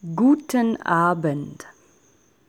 Guten Abend.